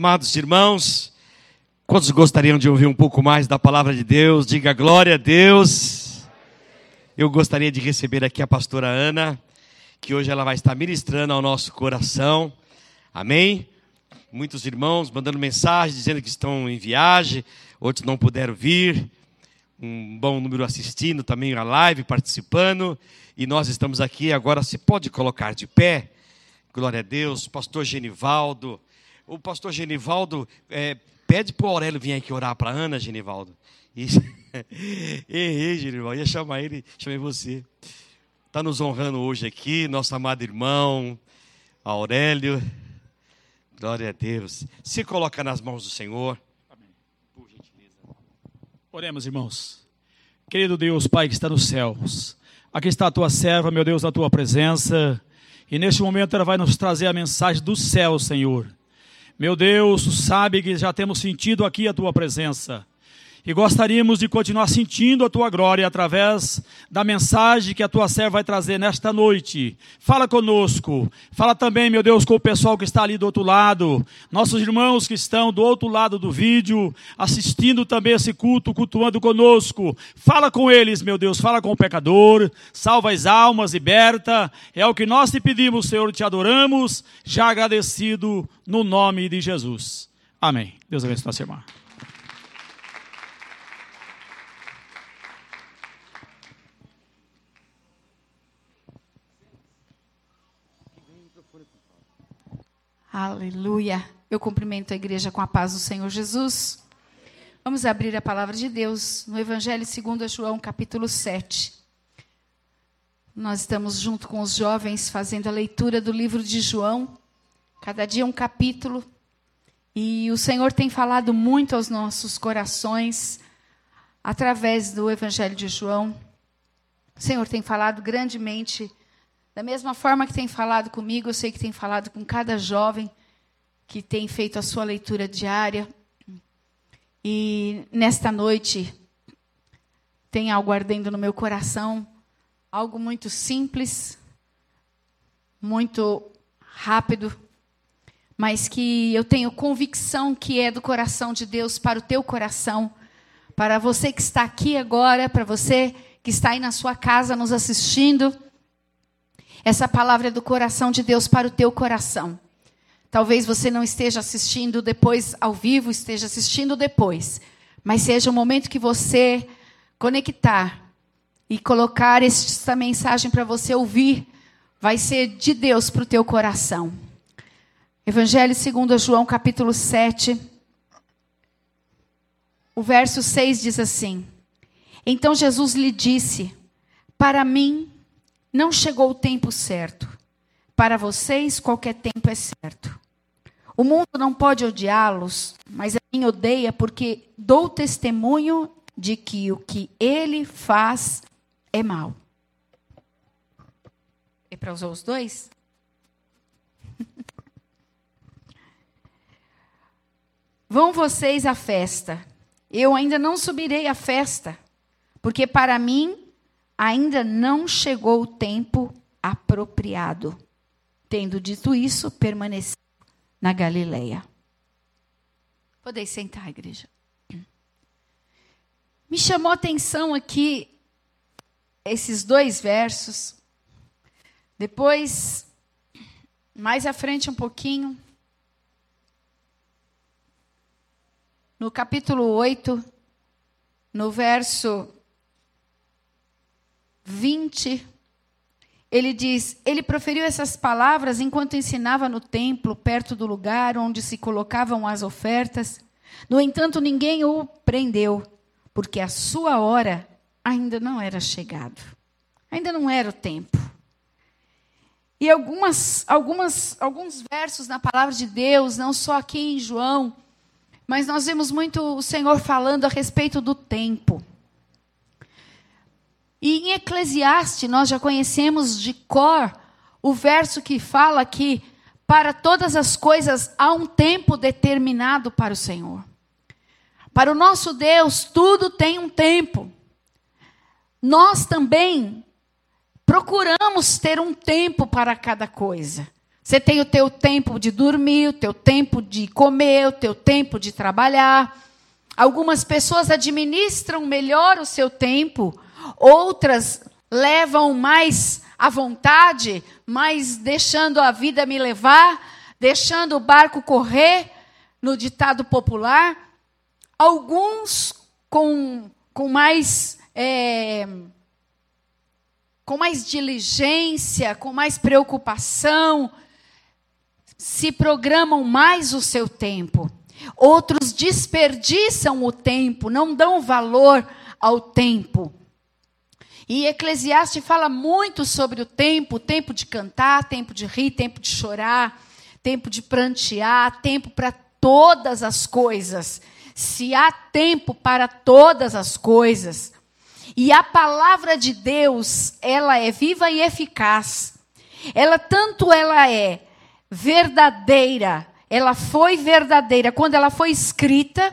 Amados irmãos, quantos gostariam de ouvir um pouco mais da palavra de Deus? Diga glória a Deus. Eu gostaria de receber aqui a pastora Ana, que hoje ela vai estar ministrando ao nosso coração. Amém? Muitos irmãos mandando mensagem dizendo que estão em viagem, outros não puderam vir. Um bom número assistindo também a live, participando. E nós estamos aqui agora. Se pode colocar de pé? Glória a Deus. Pastor Genivaldo o pastor Genivaldo é, pede para o Aurélio vir aqui orar para Ana, Genivaldo. Isso. Errei, Genivaldo. Ia chamar ele, chamei você. Está nos honrando hoje aqui, nosso amado irmão, Aurélio. Glória a Deus. Se coloca nas mãos do Senhor. Amém. Por gentileza. Oremos, irmãos. Querido Deus, Pai que está nos céus. Aqui está a tua serva, meu Deus, na tua presença. E neste momento ela vai nos trazer a mensagem do céu, Senhor. Meu Deus, sabe que já temos sentido aqui a tua presença. E gostaríamos de continuar sentindo a tua glória através da mensagem que a tua serva vai trazer nesta noite. Fala conosco. Fala também, meu Deus, com o pessoal que está ali do outro lado. Nossos irmãos que estão do outro lado do vídeo, assistindo também esse culto, cultuando conosco. Fala com eles, meu Deus. Fala com o pecador. Salva as almas, liberta. É o que nós te pedimos, Senhor. Te adoramos. Já agradecido no nome de Jesus. Amém. Deus abençoe nossa irmã. Aleluia. Eu cumprimento a igreja com a paz do Senhor Jesus. Vamos abrir a palavra de Deus no Evangelho segundo João, capítulo 7. Nós estamos junto com os jovens fazendo a leitura do livro de João, cada dia um capítulo. E o Senhor tem falado muito aos nossos corações através do Evangelho de João. O Senhor tem falado grandemente da mesma forma que tem falado comigo, eu sei que tem falado com cada jovem que tem feito a sua leitura diária. E nesta noite tem algo ardendo no meu coração, algo muito simples, muito rápido, mas que eu tenho convicção que é do coração de Deus para o teu coração, para você que está aqui agora, para você que está aí na sua casa nos assistindo. Essa palavra é do coração de Deus para o teu coração. Talvez você não esteja assistindo depois ao vivo, esteja assistindo depois. Mas seja o momento que você conectar e colocar essa mensagem para você ouvir, vai ser de Deus para o teu coração. Evangelho segundo João, capítulo 7. O verso 6 diz assim: Então Jesus lhe disse: Para mim não chegou o tempo certo. Para vocês, qualquer tempo é certo. O mundo não pode odiá-los, mas a mim odeia porque dou testemunho de que o que ele faz é mal. É para usar os dois? Vão vocês à festa. Eu ainda não subirei à festa, porque para mim ainda não chegou o tempo apropriado. Tendo dito isso, permaneceu na Galileia. Podeis sentar, igreja. Me chamou a atenção aqui esses dois versos. Depois, mais à frente um pouquinho, no capítulo 8, no verso 20, ele diz: Ele proferiu essas palavras enquanto ensinava no templo, perto do lugar onde se colocavam as ofertas. No entanto, ninguém o prendeu, porque a sua hora ainda não era chegado. Ainda não era o tempo. E algumas, algumas, alguns versos na palavra de Deus, não só aqui em João, mas nós vemos muito o Senhor falando a respeito do tempo. E em Eclesiastes, nós já conhecemos de cor o verso que fala que para todas as coisas há um tempo determinado para o Senhor. Para o nosso Deus, tudo tem um tempo. Nós também procuramos ter um tempo para cada coisa. Você tem o teu tempo de dormir, o teu tempo de comer, o teu tempo de trabalhar. Algumas pessoas administram melhor o seu tempo, outras levam mais à vontade, mas deixando a vida me levar, deixando o barco correr, no ditado popular. Alguns com, com mais. É, com mais diligência, com mais preocupação, se programam mais o seu tempo. Outros desperdiçam o tempo, não dão valor ao tempo. E Eclesiastes fala muito sobre o tempo, tempo de cantar, tempo de rir, tempo de chorar, tempo de prantear, tempo para todas as coisas. Se há tempo para todas as coisas. E a palavra de Deus, ela é viva e eficaz. Ela tanto ela é verdadeira, ela foi verdadeira quando ela foi escrita,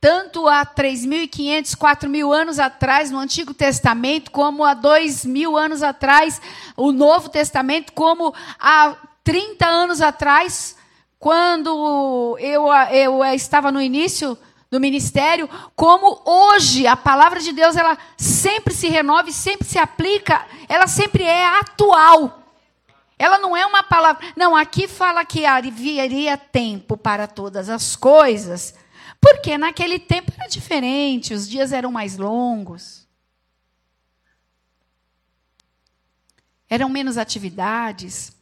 tanto há 3.500, 4.000 anos atrás, no Antigo Testamento, como há 2.000 anos atrás, o Novo Testamento, como há 30 anos atrás, quando eu, eu estava no início do ministério, como hoje a palavra de Deus ela sempre se renova sempre se aplica, ela sempre é atual. Ela não é uma palavra. Não, aqui fala que haveria tempo para todas as coisas, porque naquele tempo era diferente, os dias eram mais longos. Eram menos atividades.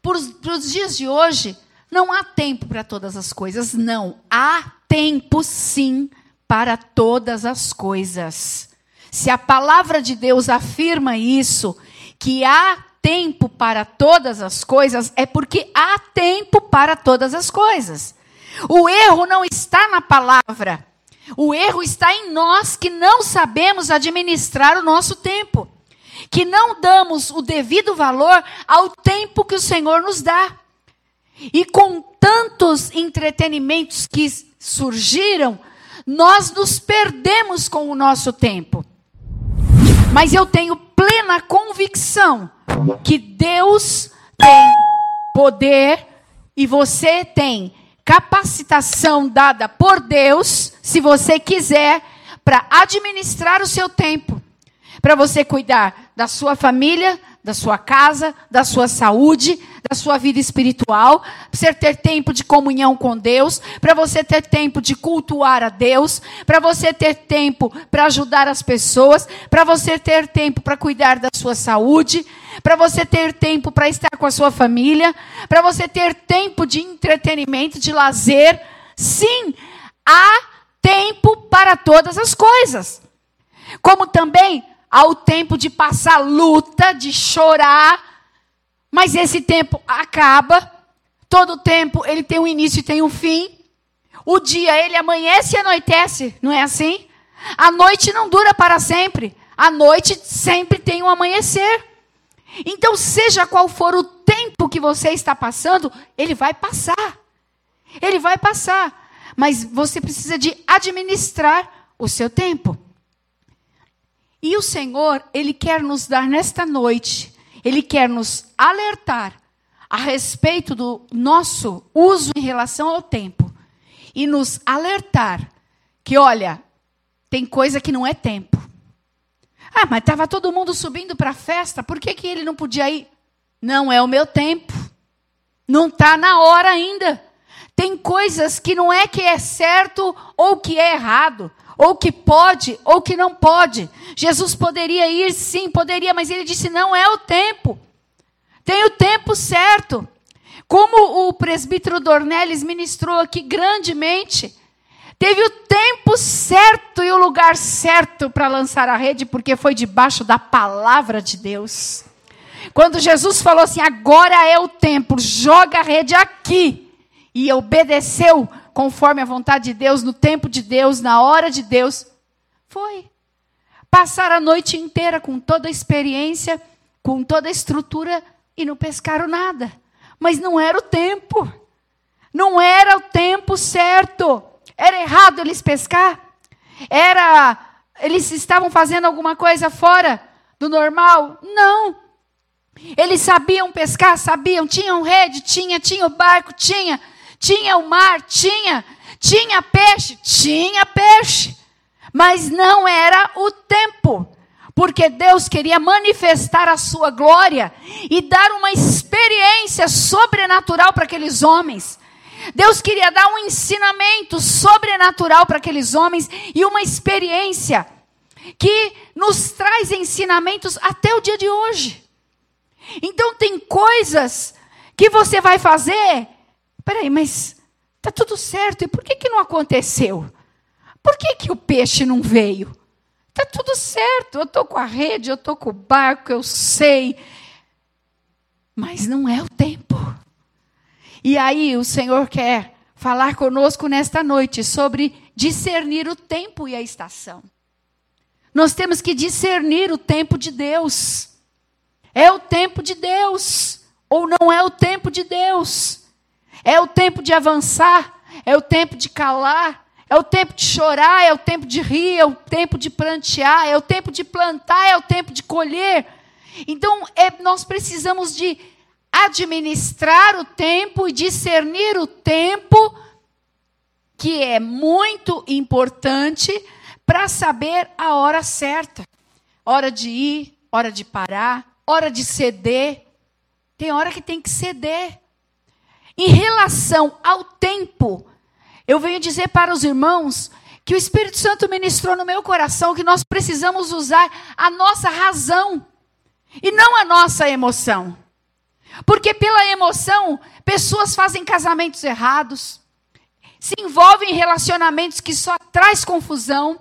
Para os dias de hoje, não há tempo para todas as coisas. Não. Há tempo, sim, para todas as coisas. Se a palavra de Deus afirma isso, que há tempo para todas as coisas, é porque há tempo para todas as coisas. O erro não está na palavra. O erro está em nós que não sabemos administrar o nosso tempo, que não damos o devido valor ao tempo que o Senhor nos dá. E com tantos entretenimentos que surgiram, nós nos perdemos com o nosso tempo. Mas eu tenho plena convicção que Deus tem poder e você tem capacitação dada por Deus, se você quiser, para administrar o seu tempo, para você cuidar da sua família, da sua casa, da sua saúde, da sua vida espiritual, para você ter tempo de comunhão com Deus, para você ter tempo de cultuar a Deus, para você ter tempo para ajudar as pessoas, para você ter tempo para cuidar da sua saúde, para você ter tempo para estar com a sua família, para você ter tempo de entretenimento, de lazer. Sim, há tempo para todas as coisas. Como também há o tempo de passar luta, de chorar, mas esse tempo acaba. Todo tempo ele tem um início e tem um fim. O dia ele amanhece e anoitece, não é assim? A noite não dura para sempre. A noite sempre tem um amanhecer. Então, seja qual for o tempo que você está passando, ele vai passar. Ele vai passar. Mas você precisa de administrar o seu tempo. E o Senhor, Ele quer nos dar nesta noite, Ele quer nos alertar a respeito do nosso uso em relação ao tempo. E nos alertar que, olha, tem coisa que não é tempo. Ah, mas estava todo mundo subindo para a festa, por que, que ele não podia ir? Não é o meu tempo. Não está na hora ainda. Tem coisas que não é que é certo ou que é errado ou que pode, ou que não pode. Jesus poderia ir, sim, poderia, mas ele disse: não é o tempo. Tem o tempo certo. Como o presbítero Dornelles ministrou aqui grandemente, teve o tempo certo e o lugar certo para lançar a rede, porque foi debaixo da palavra de Deus. Quando Jesus falou assim: agora é o tempo, joga a rede aqui, e obedeceu conforme a vontade de Deus, no tempo de Deus, na hora de Deus. Foi. Passar a noite inteira com toda a experiência, com toda a estrutura e não pescaram nada. Mas não era o tempo. Não era o tempo certo. Era errado eles pescar? Era eles estavam fazendo alguma coisa fora do normal? Não. Eles sabiam pescar, sabiam, tinham rede, tinha, tinha o barco, tinha, tinha o mar, tinha, tinha peixe, tinha peixe. Mas não era o tempo, porque Deus queria manifestar a sua glória e dar uma experiência sobrenatural para aqueles homens. Deus queria dar um ensinamento sobrenatural para aqueles homens e uma experiência que nos traz ensinamentos até o dia de hoje. Então tem coisas que você vai fazer. Peraí, mas tá tudo certo. E por que, que não aconteceu? Por que, que o peixe não veio? Tá tudo certo. Eu estou com a rede, eu estou com o barco, eu sei. Mas não é o tempo. E aí o Senhor quer falar conosco nesta noite sobre discernir o tempo e a estação. Nós temos que discernir o tempo de Deus. É o tempo de Deus ou não é o tempo de Deus? É o tempo de avançar, é o tempo de calar, é o tempo de chorar, é o tempo de rir, é o tempo de plantear, é o tempo de plantar, é o tempo de colher. Então, é, nós precisamos de administrar o tempo e discernir o tempo, que é muito importante para saber a hora certa. Hora de ir, hora de parar, hora de ceder. Tem hora que tem que ceder. Em relação ao tempo, eu venho dizer para os irmãos que o Espírito Santo ministrou no meu coração que nós precisamos usar a nossa razão e não a nossa emoção. Porque pela emoção, pessoas fazem casamentos errados, se envolvem em relacionamentos que só traz confusão,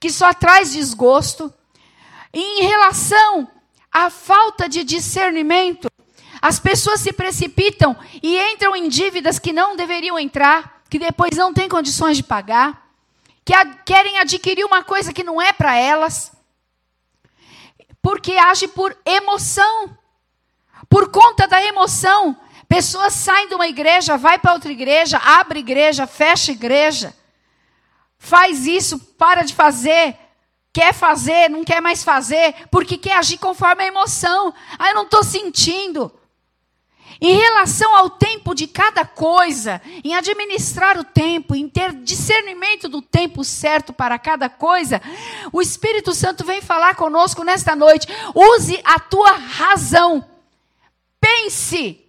que só traz desgosto. E em relação à falta de discernimento, as pessoas se precipitam e entram em dívidas que não deveriam entrar, que depois não têm condições de pagar, que querem adquirir uma coisa que não é para elas, porque age por emoção. Por conta da emoção, pessoas saem de uma igreja, vai para outra igreja, abre igreja, fecha igreja, faz isso, para de fazer, quer fazer, não quer mais fazer, porque quer agir conforme a emoção. Ah, eu não estou sentindo. Em relação ao tempo de cada coisa, em administrar o tempo, em ter discernimento do tempo certo para cada coisa, o Espírito Santo vem falar conosco nesta noite. Use a tua razão. Pense.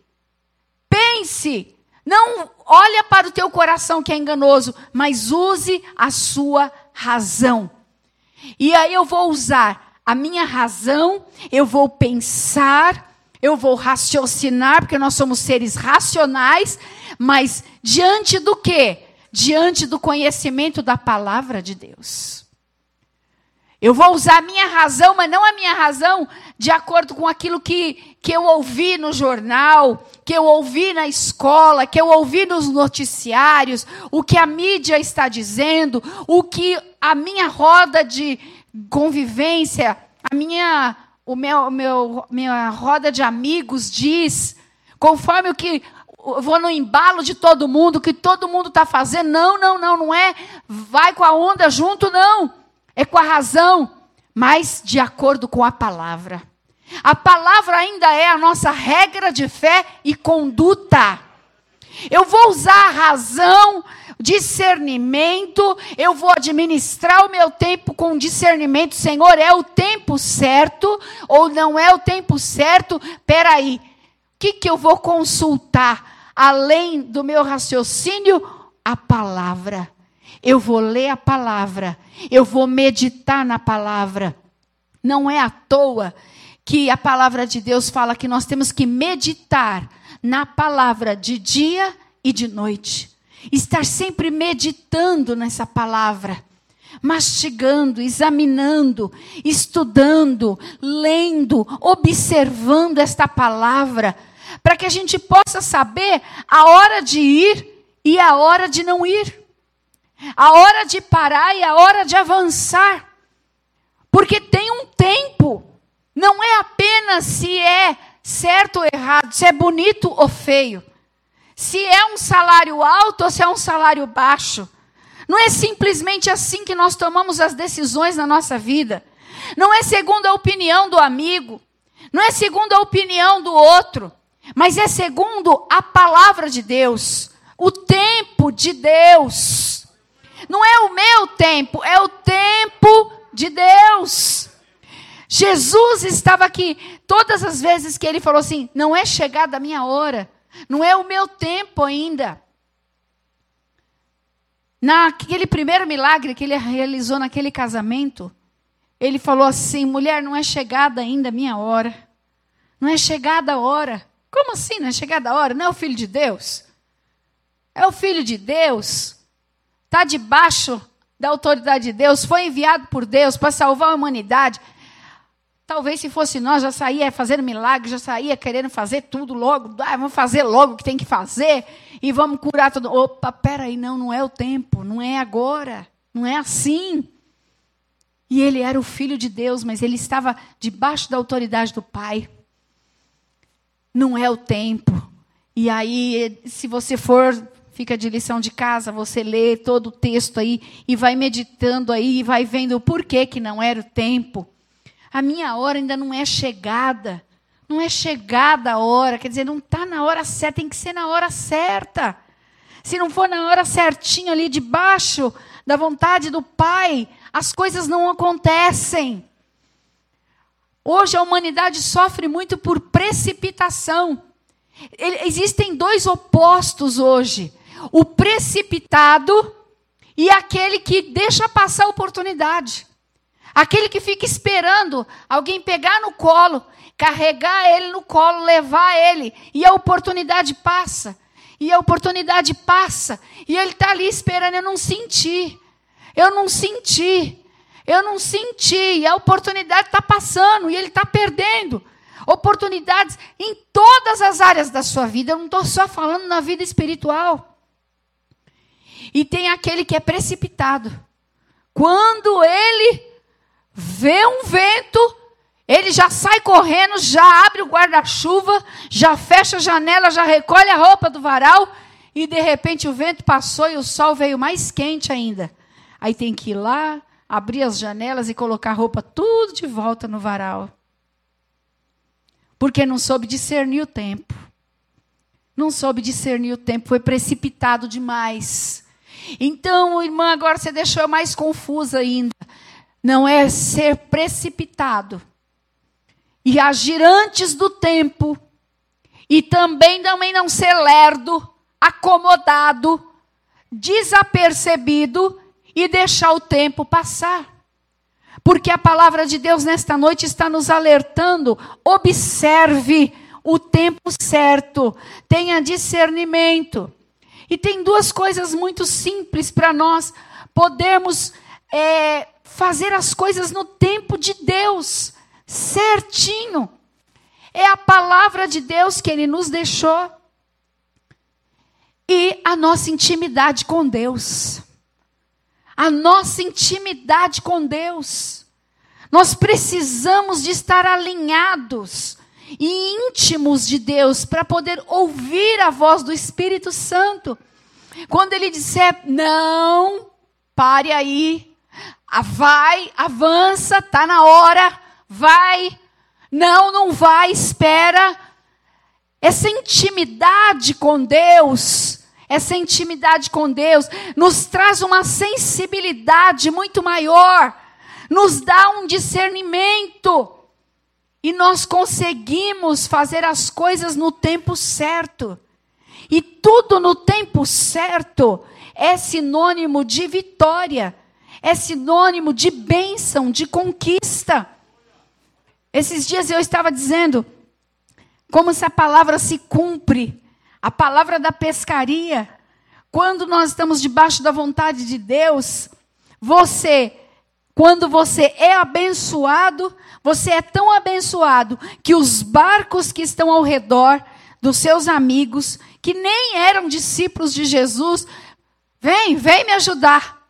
Pense. Não olha para o teu coração que é enganoso, mas use a sua razão. E aí eu vou usar a minha razão, eu vou pensar, eu vou raciocinar, porque nós somos seres racionais, mas diante do quê? Diante do conhecimento da palavra de Deus. Eu vou usar a minha razão, mas não a minha razão de acordo com aquilo que, que eu ouvi no jornal, que eu ouvi na escola, que eu ouvi nos noticiários, o que a mídia está dizendo, o que a minha roda de convivência, a minha, o meu, meu, minha roda de amigos diz, conforme o que eu vou no embalo de todo mundo, o que todo mundo está fazendo. Não, não, não, não é vai com a onda junto, não. É com a razão, mas de acordo com a palavra. A palavra ainda é a nossa regra de fé e conduta. Eu vou usar a razão, discernimento, eu vou administrar o meu tempo com discernimento. Senhor, é o tempo certo ou não é o tempo certo? Peraí, o que, que eu vou consultar? Além do meu raciocínio, a palavra. Eu vou ler a palavra, eu vou meditar na palavra. Não é à toa que a palavra de Deus fala que nós temos que meditar na palavra de dia e de noite. Estar sempre meditando nessa palavra, mastigando, examinando, estudando, lendo, observando esta palavra, para que a gente possa saber a hora de ir e a hora de não ir, a hora de parar e a hora de avançar. Porque tem um tempo não é apenas se é certo ou errado, se é bonito ou feio. Se é um salário alto ou se é um salário baixo. Não é simplesmente assim que nós tomamos as decisões na nossa vida. Não é segundo a opinião do amigo. Não é segundo a opinião do outro, mas é segundo a palavra de Deus, o tempo de Deus. Não é o meu tempo, é o tempo de Deus. Jesus estava aqui todas as vezes que ele falou assim: não é chegada a minha hora, não é o meu tempo ainda. Naquele primeiro milagre que ele realizou naquele casamento, ele falou assim: mulher, não é chegada ainda a minha hora. Não é chegada a hora. Como assim não é chegada a hora? Não é o filho de Deus? É o filho de Deus. Está debaixo da autoridade de Deus, foi enviado por Deus para salvar a humanidade. Talvez se fosse nós, já saía fazendo milagre, já saía querendo fazer tudo logo. Ah, vamos fazer logo o que tem que fazer e vamos curar tudo. Opa, peraí, não, não é o tempo, não é agora, não é assim. E ele era o filho de Deus, mas ele estava debaixo da autoridade do Pai. Não é o tempo. E aí, se você for, fica de lição de casa, você lê todo o texto aí e vai meditando aí e vai vendo o porquê que não era o tempo. A minha hora ainda não é chegada. Não é chegada a hora, quer dizer, não está na hora certa, tem que ser na hora certa. Se não for na hora certinha ali debaixo da vontade do Pai, as coisas não acontecem. Hoje a humanidade sofre muito por precipitação. Existem dois opostos hoje: o precipitado e aquele que deixa passar a oportunidade. Aquele que fica esperando alguém pegar no colo, carregar ele no colo, levar ele, e a oportunidade passa. E a oportunidade passa. E ele está ali esperando. Eu não senti. Eu não senti. Eu não senti. E a oportunidade está passando. E ele está perdendo. Oportunidades em todas as áreas da sua vida. Eu não estou só falando na vida espiritual. E tem aquele que é precipitado. Quando ele vê um vento, ele já sai correndo, já abre o guarda-chuva, já fecha a janela, já recolhe a roupa do varal e de repente o vento passou e o sol veio mais quente ainda. Aí tem que ir lá, abrir as janelas e colocar a roupa tudo de volta no varal. Porque não soube discernir o tempo. Não soube discernir o tempo, foi precipitado demais. Então, irmã, agora você deixou mais confusa ainda não é ser precipitado e agir antes do tempo, e também, também não ser lerdo, acomodado, desapercebido e deixar o tempo passar. Porque a palavra de Deus nesta noite está nos alertando: observe o tempo certo, tenha discernimento. E tem duas coisas muito simples para nós podermos é, fazer as coisas no tempo de Deus, certinho. É a palavra de Deus que Ele nos deixou. E a nossa intimidade com Deus. A nossa intimidade com Deus. Nós precisamos de estar alinhados e íntimos de Deus para poder ouvir a voz do Espírito Santo. Quando ele disser, não, pare aí, vai, avança, tá na hora, vai. Não, não vai, espera. Essa intimidade com Deus, essa intimidade com Deus nos traz uma sensibilidade muito maior, nos dá um discernimento. E nós conseguimos fazer as coisas no tempo certo. E tudo no tempo certo é sinônimo de vitória é sinônimo de bênção, de conquista. Esses dias eu estava dizendo como essa palavra se cumpre, a palavra da pescaria. Quando nós estamos debaixo da vontade de Deus, você, quando você é abençoado, você é tão abençoado que os barcos que estão ao redor dos seus amigos, que nem eram discípulos de Jesus, vem, vem me ajudar.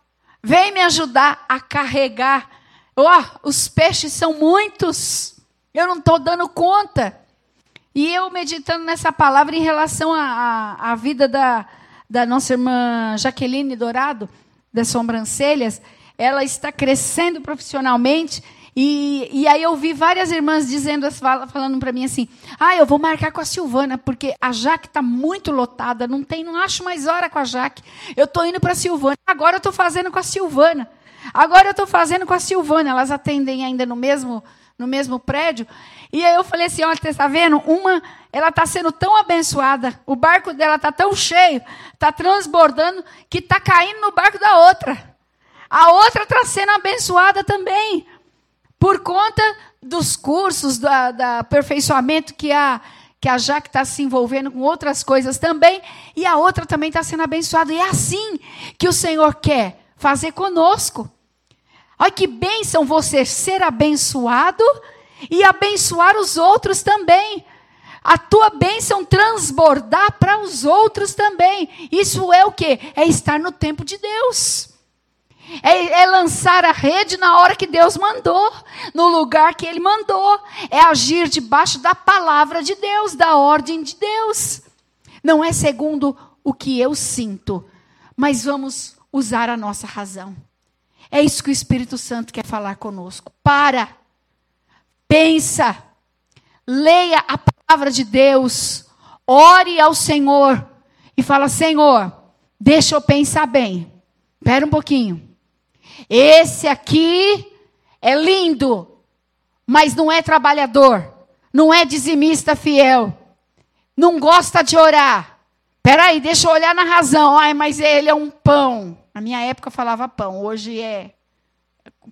Vem me ajudar a carregar. Ó, oh, os peixes são muitos. Eu não estou dando conta. E eu meditando nessa palavra em relação à, vida da, da nossa irmã Jaqueline Dourado, das sobrancelhas, ela está crescendo profissionalmente E, e aí eu vi várias irmãs dizendo, falando para mim assim, ah, eu vou marcar com a Silvana, porque a Jaque está muito lotada, não tem, não acho mais hora com a Jaque. Eu estou indo para a Silvana. Agora eu estou fazendo com a Silvana. Agora eu estou fazendo com a Silvana. Elas atendem ainda no mesmo, no mesmo prédio. E aí eu falei assim, olha, você está vendo? Uma, ela está sendo tão abençoada, o barco dela está tão cheio, está transbordando, que está caindo no barco da outra. A outra está sendo abençoada também por conta dos cursos, da aperfeiçoamento que a, que a Jaque está se envolvendo com outras coisas também, e a outra também está sendo abençoada. E é assim que o Senhor quer fazer conosco. Olha que bênção você ser abençoado e abençoar os outros também. A tua bênção transbordar para os outros também. Isso é o que? É estar no tempo de Deus. É, é, lançar a rede na hora que Deus mandou, no lugar que Ele mandou. É agir debaixo da palavra de Deus, da ordem de Deus. Não é segundo o que eu sinto, mas vamos usar a nossa razão. É isso que o Espírito Santo quer falar conosco. Para, pensa, leia a palavra de Deus, ore ao Senhor e fala: Senhor, deixa eu pensar bem. Espera um pouquinho. Esse aqui é lindo, mas não é trabalhador, não é dizimista fiel, não gosta de orar. Peraí, deixa eu olhar na razão. Ai, mas ele é um pão. Na minha época falava pão, hoje é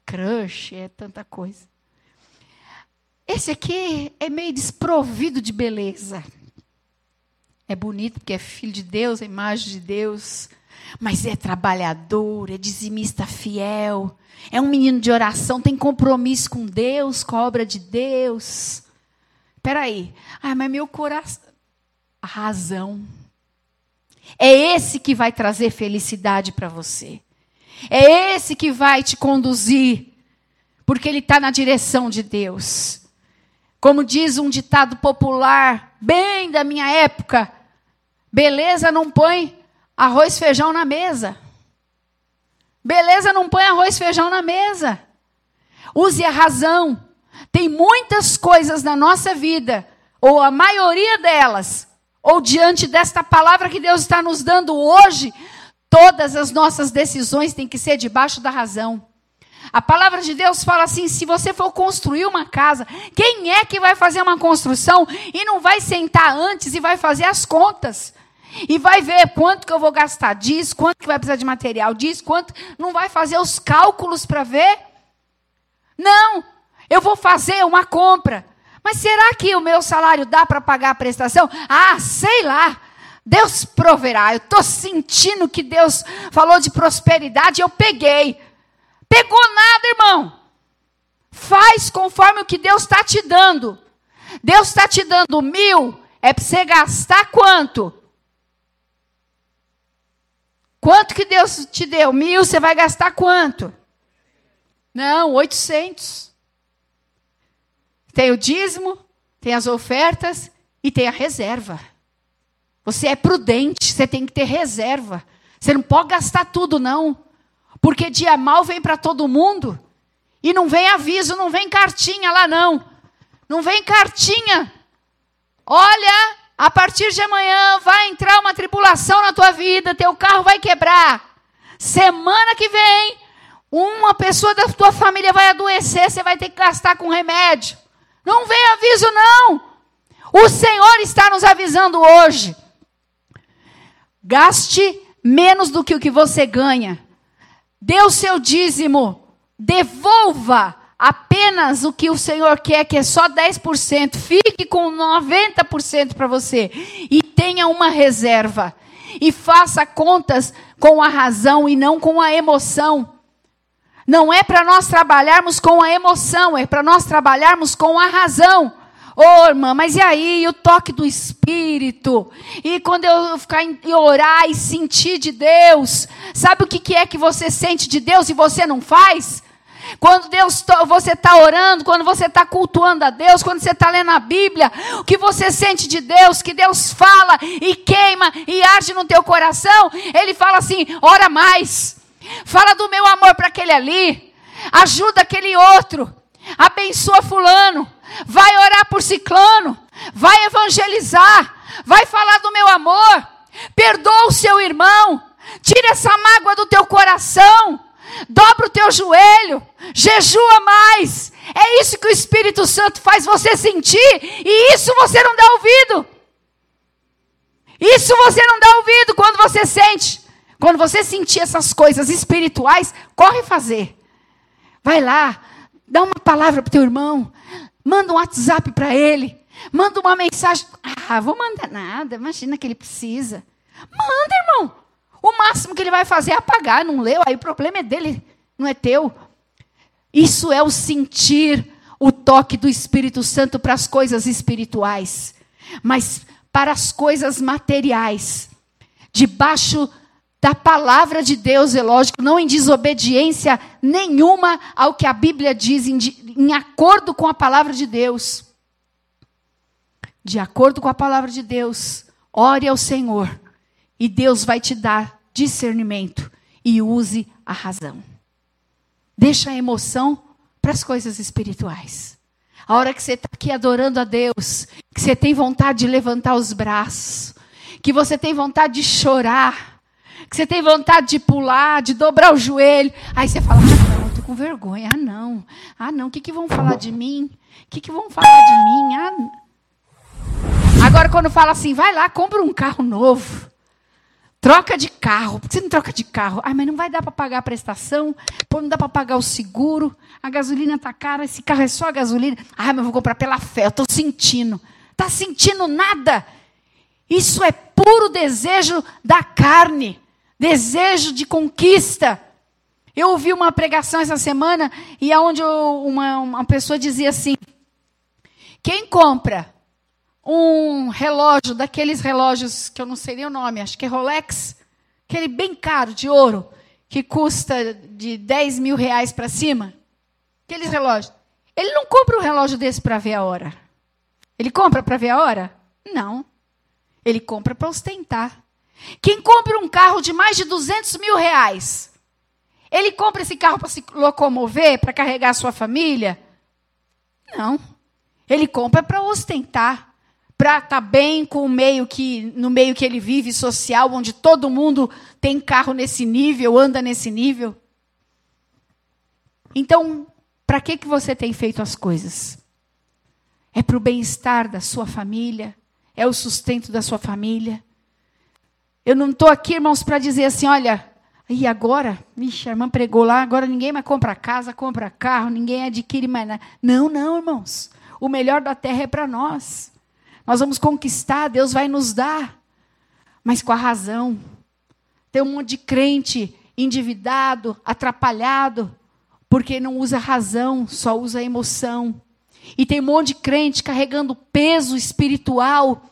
crush, é tanta coisa. Esse aqui é meio desprovido de beleza. É bonito porque é filho de Deus, é imagem de Deus mas é trabalhador, é dizimista fiel, é um menino de oração, tem compromisso com Deus, com a obra de Deus. Espera aí. Ah, mas meu coração. A razão. É esse que vai trazer felicidade para você. É esse que vai te conduzir. Porque ele está na direção de Deus. Como diz um ditado popular, bem da minha época: beleza não põe arroz feijão na mesa. Beleza não põe arroz feijão na mesa. Use a razão. Tem muitas coisas na nossa vida, ou a maioria delas, ou diante desta palavra que Deus está nos dando hoje, todas as nossas decisões têm que ser debaixo da razão. A palavra de Deus fala assim: se você for construir uma casa, quem é que vai fazer uma construção e não vai sentar antes e vai fazer as contas? E vai ver quanto que eu vou gastar disso, quanto que vai precisar de material disso, quanto. Não vai fazer os cálculos para ver? Não, eu vou fazer uma compra. Mas será que o meu salário dá para pagar a prestação? Ah, sei lá. Deus proverá. Eu estou sentindo que Deus falou de prosperidade, eu peguei. Pegou nada, irmão. Faz conforme o que Deus está te dando. Deus está te dando mil, é para você gastar quanto? Quanto que Deus te deu? Mil, você vai gastar quanto? Não, 800. Tem o dízimo, tem as ofertas e tem a reserva. Você é prudente, você tem que ter reserva. Você não pode gastar tudo, não. Porque dia mal vem para todo mundo. E não vem aviso, não vem cartinha lá, não. Não vem cartinha. Olha, a partir de amanhã vai entrar uma tribulação na tua vida, teu carro vai quebrar. Semana que vem, uma pessoa da tua família vai adoecer, você vai ter que gastar com remédio. Não vem aviso, não. O Senhor está nos avisando hoje. Gaste menos do que o que você ganha. Dê o seu dízimo. Devolva apenas o que o Senhor quer, que é só 10%, fique com 90% para você e tenha uma reserva. E faça contas com a razão e não com a emoção. Não é para nós trabalharmos com a emoção, é para nós trabalharmos com a razão. Ô, oh, irmã, mas e aí o toque do Espírito? E quando eu ficar em, orar e sentir de Deus, sabe o que, que é que você sente de Deus e você não faz? Quando Deus você está orando, quando você está cultuando a Deus, quando você está lendo a Bíblia, o que você sente de Deus, que Deus fala e queima e arde no teu coração, Ele fala assim: ora mais, fala do meu amor para aquele ali, ajuda aquele outro, abençoa fulano, vai orar por ciclano, vai evangelizar, vai falar do meu amor, perdoa o seu irmão, tira essa mágoa do teu coração, dobra o teu joelho, jejua mais. É isso que o Espírito Santo faz você sentir, e isso você não dá ouvido. Isso você não dá ouvido quando você sente. Quando você sentir essas coisas espirituais, corre fazer. Vai lá, dá uma palavra para o teu irmão, manda um WhatsApp para ele, manda uma mensagem. Ah, vou mandar nada, imagina que ele precisa. Manda, irmão. O máximo que ele vai fazer é apagar, não leu, aí o problema é dele, não é teu. Isso é o sentir o toque do Espírito Santo para as coisas espirituais. Mas para as coisas materiais, debaixo da palavra de Deus, é lógico, não em desobediência nenhuma ao que a Bíblia diz, em, em acordo com a palavra de Deus. De acordo com a palavra de Deus, ore ao Senhor e Deus vai te dar discernimento e use a razão. Deixa a emoção para as coisas espirituais. A hora que você está aqui adorando a Deus, que você tem vontade de levantar os braços, que você tem vontade de chorar, que você tem vontade de pular, de dobrar o joelho, aí você fala: ah, não, estou com vergonha. Ah, não. Ah, não. O que, que vão falar de mim? O que, que vão falar de mim? Ah, Agora, quando fala assim, vai lá, compra um carro novo. Troca de carro. Por que você não troca de carro? Ah, mas não vai dar para pagar a prestação. Pô, não dá para pagar o seguro. A gasolina tá cara. Esse carro é só a gasolina. Ah, mas vou comprar pela fé. Eu estou sentindo. Tá sentindo nada? Isso é puro desejo da carne. Desejo de conquista. Eu ouvi uma pregação essa semana e aonde uma, uma pessoa dizia assim: quem compra um relógio, daqueles relógios que eu não sei nem o nome, acho que é Rolex, aquele bem caro de ouro, que custa de 10 mil reais para cima, aqueles relógios. Ele não compra um relógio desse para ver a hora. Ele compra para ver a hora? Não. Ele compra para ostentar. Quem compra um carro de mais de 200 mil reais, ele compra esse carro para se locomover, para carregar a sua família? Não. Ele compra para ostentar para estar tá bem com o meio que no meio que ele vive social, onde todo mundo tem carro nesse nível, anda nesse nível. Então, para que que você tem feito as coisas? É para o bem-estar da sua família, é o sustento da sua família. Eu não estou aqui, irmãos, para dizer assim, olha, e agora, vixe, a irmã pregou lá, agora ninguém mais compra casa, compra carro, ninguém adquire mais nada. Não, não, irmãos. O melhor da terra é para nós. Nós vamos conquistar, Deus vai nos dar, mas com a razão. Tem um monte de crente endividado, atrapalhado, porque não usa razão, só usa emoção. E tem um monte de crente carregando peso espiritual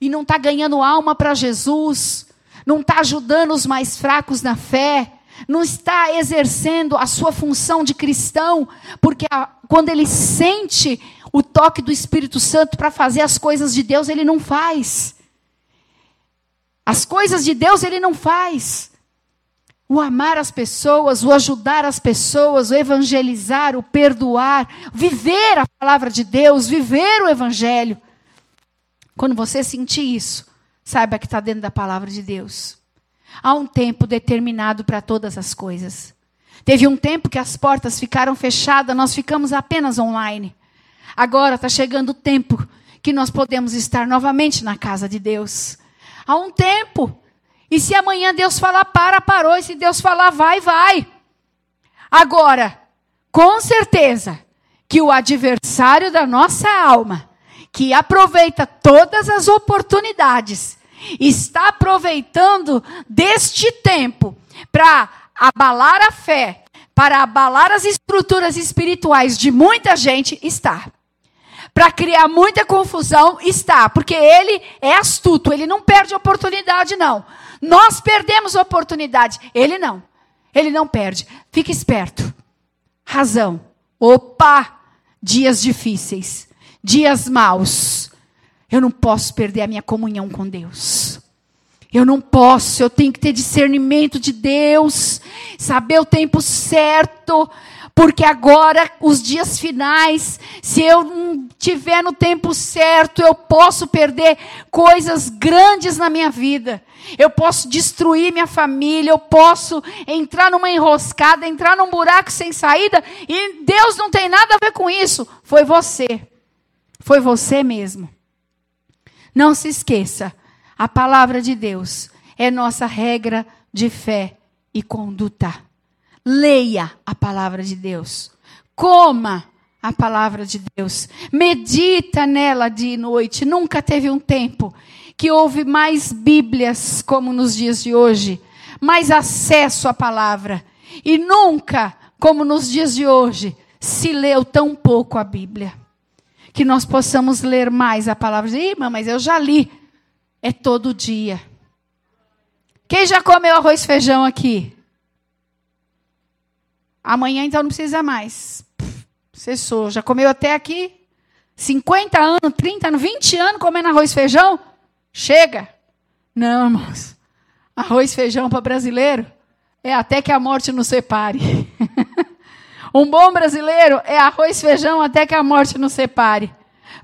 e não está ganhando alma para Jesus, não está ajudando os mais fracos na fé, não está exercendo a sua função de cristão, porque a, quando ele sente o toque do Espírito Santo para fazer as coisas de Deus, ele não faz. As coisas de Deus ele não faz. O amar as pessoas, o ajudar as pessoas, o evangelizar, o perdoar, viver a palavra de Deus, viver o evangelho. Quando você sentir isso, saiba que está dentro da palavra de Deus. Há um tempo determinado para todas as coisas. Teve um tempo que as portas ficaram fechadas, nós ficamos apenas online. Agora está chegando o tempo que nós podemos estar novamente na casa de Deus. Há um tempo. E se amanhã Deus falar para, parou. E se Deus falar vai, vai. Agora, com certeza que o adversário da nossa alma, que aproveita todas as oportunidades, está aproveitando deste tempo para abalar a fé, para abalar as estruturas espirituais de muita gente, está para criar muita confusão, está, porque ele é astuto, ele não perde oportunidade, não. Nós perdemos oportunidade, ele não. Ele não perde. Fique esperto. Razão. Opa! Dias difíceis, dias maus. Eu não posso perder a minha comunhão com Deus. Eu não posso, eu tenho que ter discernimento de Deus, saber o tempo certo, porque agora, os dias finais, se eu não tiver no tempo certo, eu posso perder coisas grandes na minha vida. Eu posso destruir minha família, eu posso entrar numa enroscada, entrar num buraco sem saída, e Deus não tem nada a ver com isso. Foi você. Foi você mesmo. Não se esqueça, a palavra de Deus é nossa regra de fé e conduta. Leia a palavra de Deus. Coma a palavra de Deus. Medita nela dia e noite. Nunca teve um tempo que houve mais Bíblias como nos dias de hoje, mais acesso à palavra. E nunca, como nos dias de hoje, se leu tão pouco a Bíblia. Que nós possamos ler mais a palavra. Irmã, mas eu já li. É todo dia. Quem já comeu arroz e feijão aqui? Amanhã então não precisa mais. Cessou. Já comeu até aqui? 50 anos, 30 anos, 20 anos comendo arroz e feijão? Chega. Não, irmãos. Arroz e feijão para brasileiro é até que a morte nos separe. um bom brasileiro é arroz e feijão até que a morte nos separe.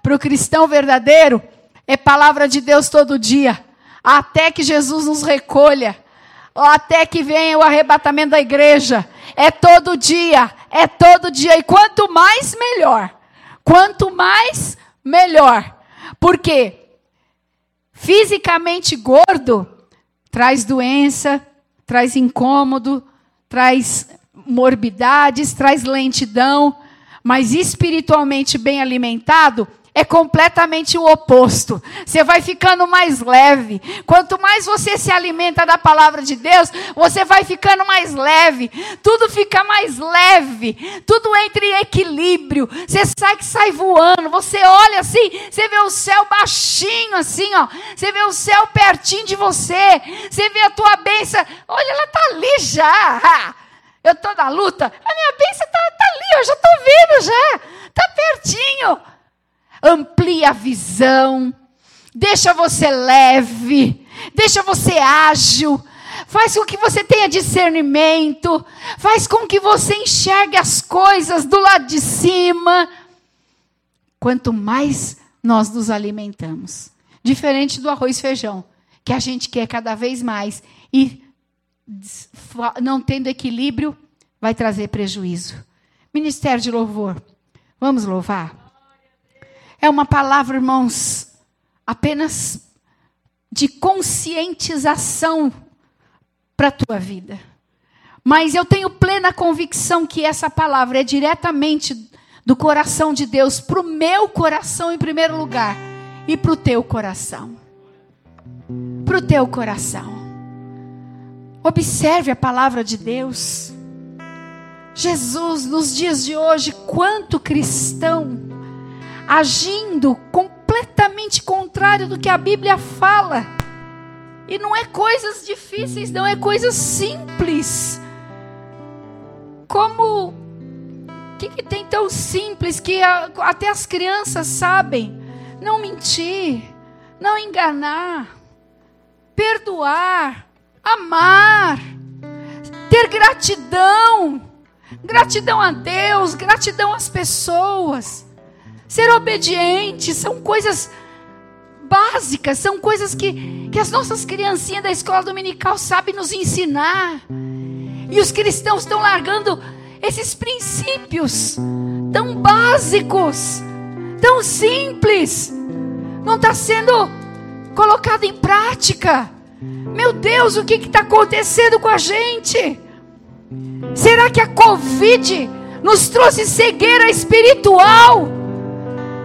Para o cristão verdadeiro, é palavra de Deus todo dia até que Jesus nos recolha, até que venha o arrebatamento da igreja. É todo dia, é todo dia. E quanto mais, melhor. Quanto mais, melhor. Porque fisicamente gordo traz doença, traz incômodo, traz morbidades, traz lentidão, mas espiritualmente bem alimentado é completamente o oposto. Você vai ficando mais leve. Quanto mais você se alimenta da palavra de Deus, você vai ficando mais leve. Tudo fica mais leve. Tudo entra em equilíbrio. Você sai que sai voando. Você olha assim, você vê o céu baixinho assim, ó. Você vê o céu pertinho de você. Você vê a tua bênção. Olha, ela tá ali já. Eu estou na luta. A minha bênção está tá ali, eu já estou vendo já. Está pertinho amplia a visão, deixa você leve, deixa você ágil, faz com que você tenha discernimento, faz com que você enxergue as coisas do lado de cima. Quanto mais nós nos alimentamos, diferente do arroz e feijão, que a gente quer cada vez mais e não tendo equilíbrio, vai trazer prejuízo. Ministério de louvor. Vamos louvar? É uma palavra, irmãos, apenas de conscientização para a tua vida. Mas eu tenho plena convicção que essa palavra é diretamente do coração de Deus para o meu coração em primeiro lugar e para o teu coração. Para o teu coração. Observe a palavra de Deus. Jesus, nos dias de hoje, quanto cristão agindo completamente contrário do que a Bíblia fala. E não é coisas difíceis, não é coisas simples. Como o que, que tem tão simples que a, até as crianças sabem? Não mentir, não enganar, perdoar, amar, ter gratidão, gratidão a Deus, gratidão às pessoas ser obediente, são coisas básicas, são coisas que, que as nossas criancinhas da escola dominical sabem nos ensinar. E os cristãos estão largando esses princípios tão básicos, tão simples, não está sendo colocado em prática. Meu Deus, o que está acontecendo com a gente? Será que a Covid nos trouxe cegueira espiritual?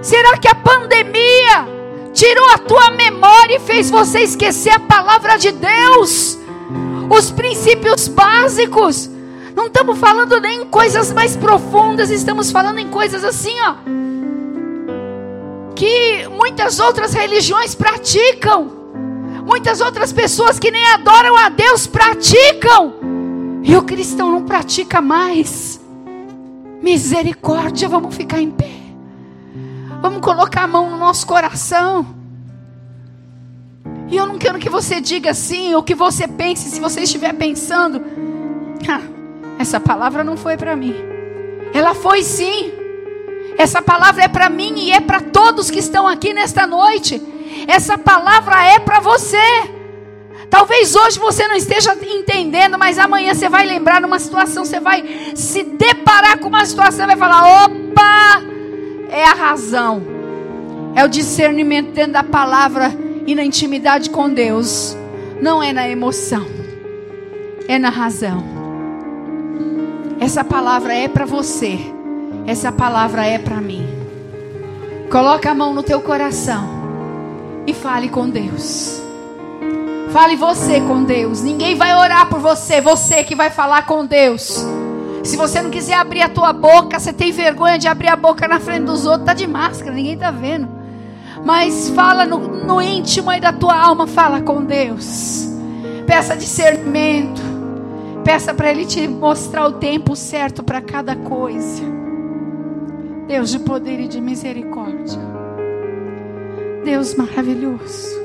Será que a pandemia tirou a tua memória e fez você esquecer a palavra de Deus? Os princípios básicos. Não estamos falando nem em coisas mais profundas, estamos falando em coisas assim, ó. Que muitas outras religiões praticam. Muitas outras pessoas que nem adoram a Deus praticam. E o cristão não pratica mais. Misericórdia, vamos ficar em pé. Vamos colocar a mão no nosso coração. E eu não quero que você diga assim, ou que você pense, se você estiver pensando, ah, essa palavra não foi para mim. Ela foi sim. Essa palavra é para mim e é para todos que estão aqui nesta noite. Essa palavra é para você. Talvez hoje você não esteja entendendo, mas amanhã você vai lembrar numa situação, você vai se deparar com uma situação vai falar: opa, é a razão, é o discernimento dentro da palavra e na intimidade com Deus, não é na emoção, é na razão. Essa palavra é para você, essa palavra é para mim. Coloca a mão no teu coração e fale com Deus. Fale você com Deus. Ninguém vai orar por você, você que vai falar com Deus. Se você não quiser abrir a tua boca, você tem vergonha de abrir a boca na frente dos outros, tá de máscara, ninguém tá vendo. Mas fala no, no íntimo aí da tua alma, fala com Deus. Peça discernimento. Peça para Ele te mostrar o tempo certo para cada coisa. Deus de poder e de misericórdia. Deus maravilhoso.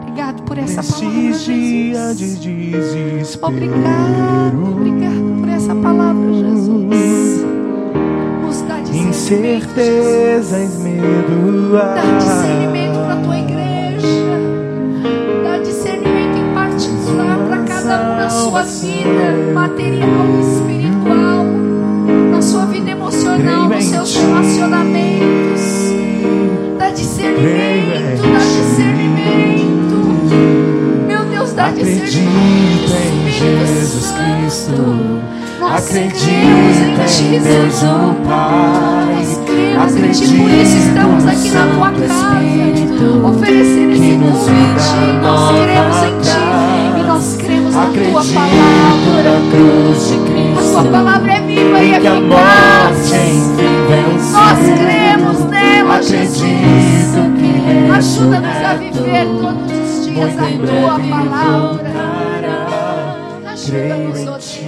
Obrigado por essa palavra, Jesus. Obrigado, obrigado essa palavra, Jesus. Nos dá discernimento, Incertezas, medo. Dá discernimento para a tua igreja. Dá discernimento em particular para cada um na sua vida material e espiritual. Na sua vida emocional, nos seus relacionamentos. Dá discernimento, dá discernimento. Meu Deus, dá discernimento. Acredita em Jesus Santo. Cristo. Nós Acredita cremos em Ti, Deus Senhor. o Pai. Nós cremos em Ti, por isso estamos aqui na Tua casa, oferecendo esse convite. Nós cremos em Ti e nós cremos na Tua palavra. na cruz de A. Tua palavra é viva e eficaz. venceu. Nós cremos nela, Jesus. Ajuda-nos a viver todos os dias a Tua palavra. Ajuda-nos, ó. Deus.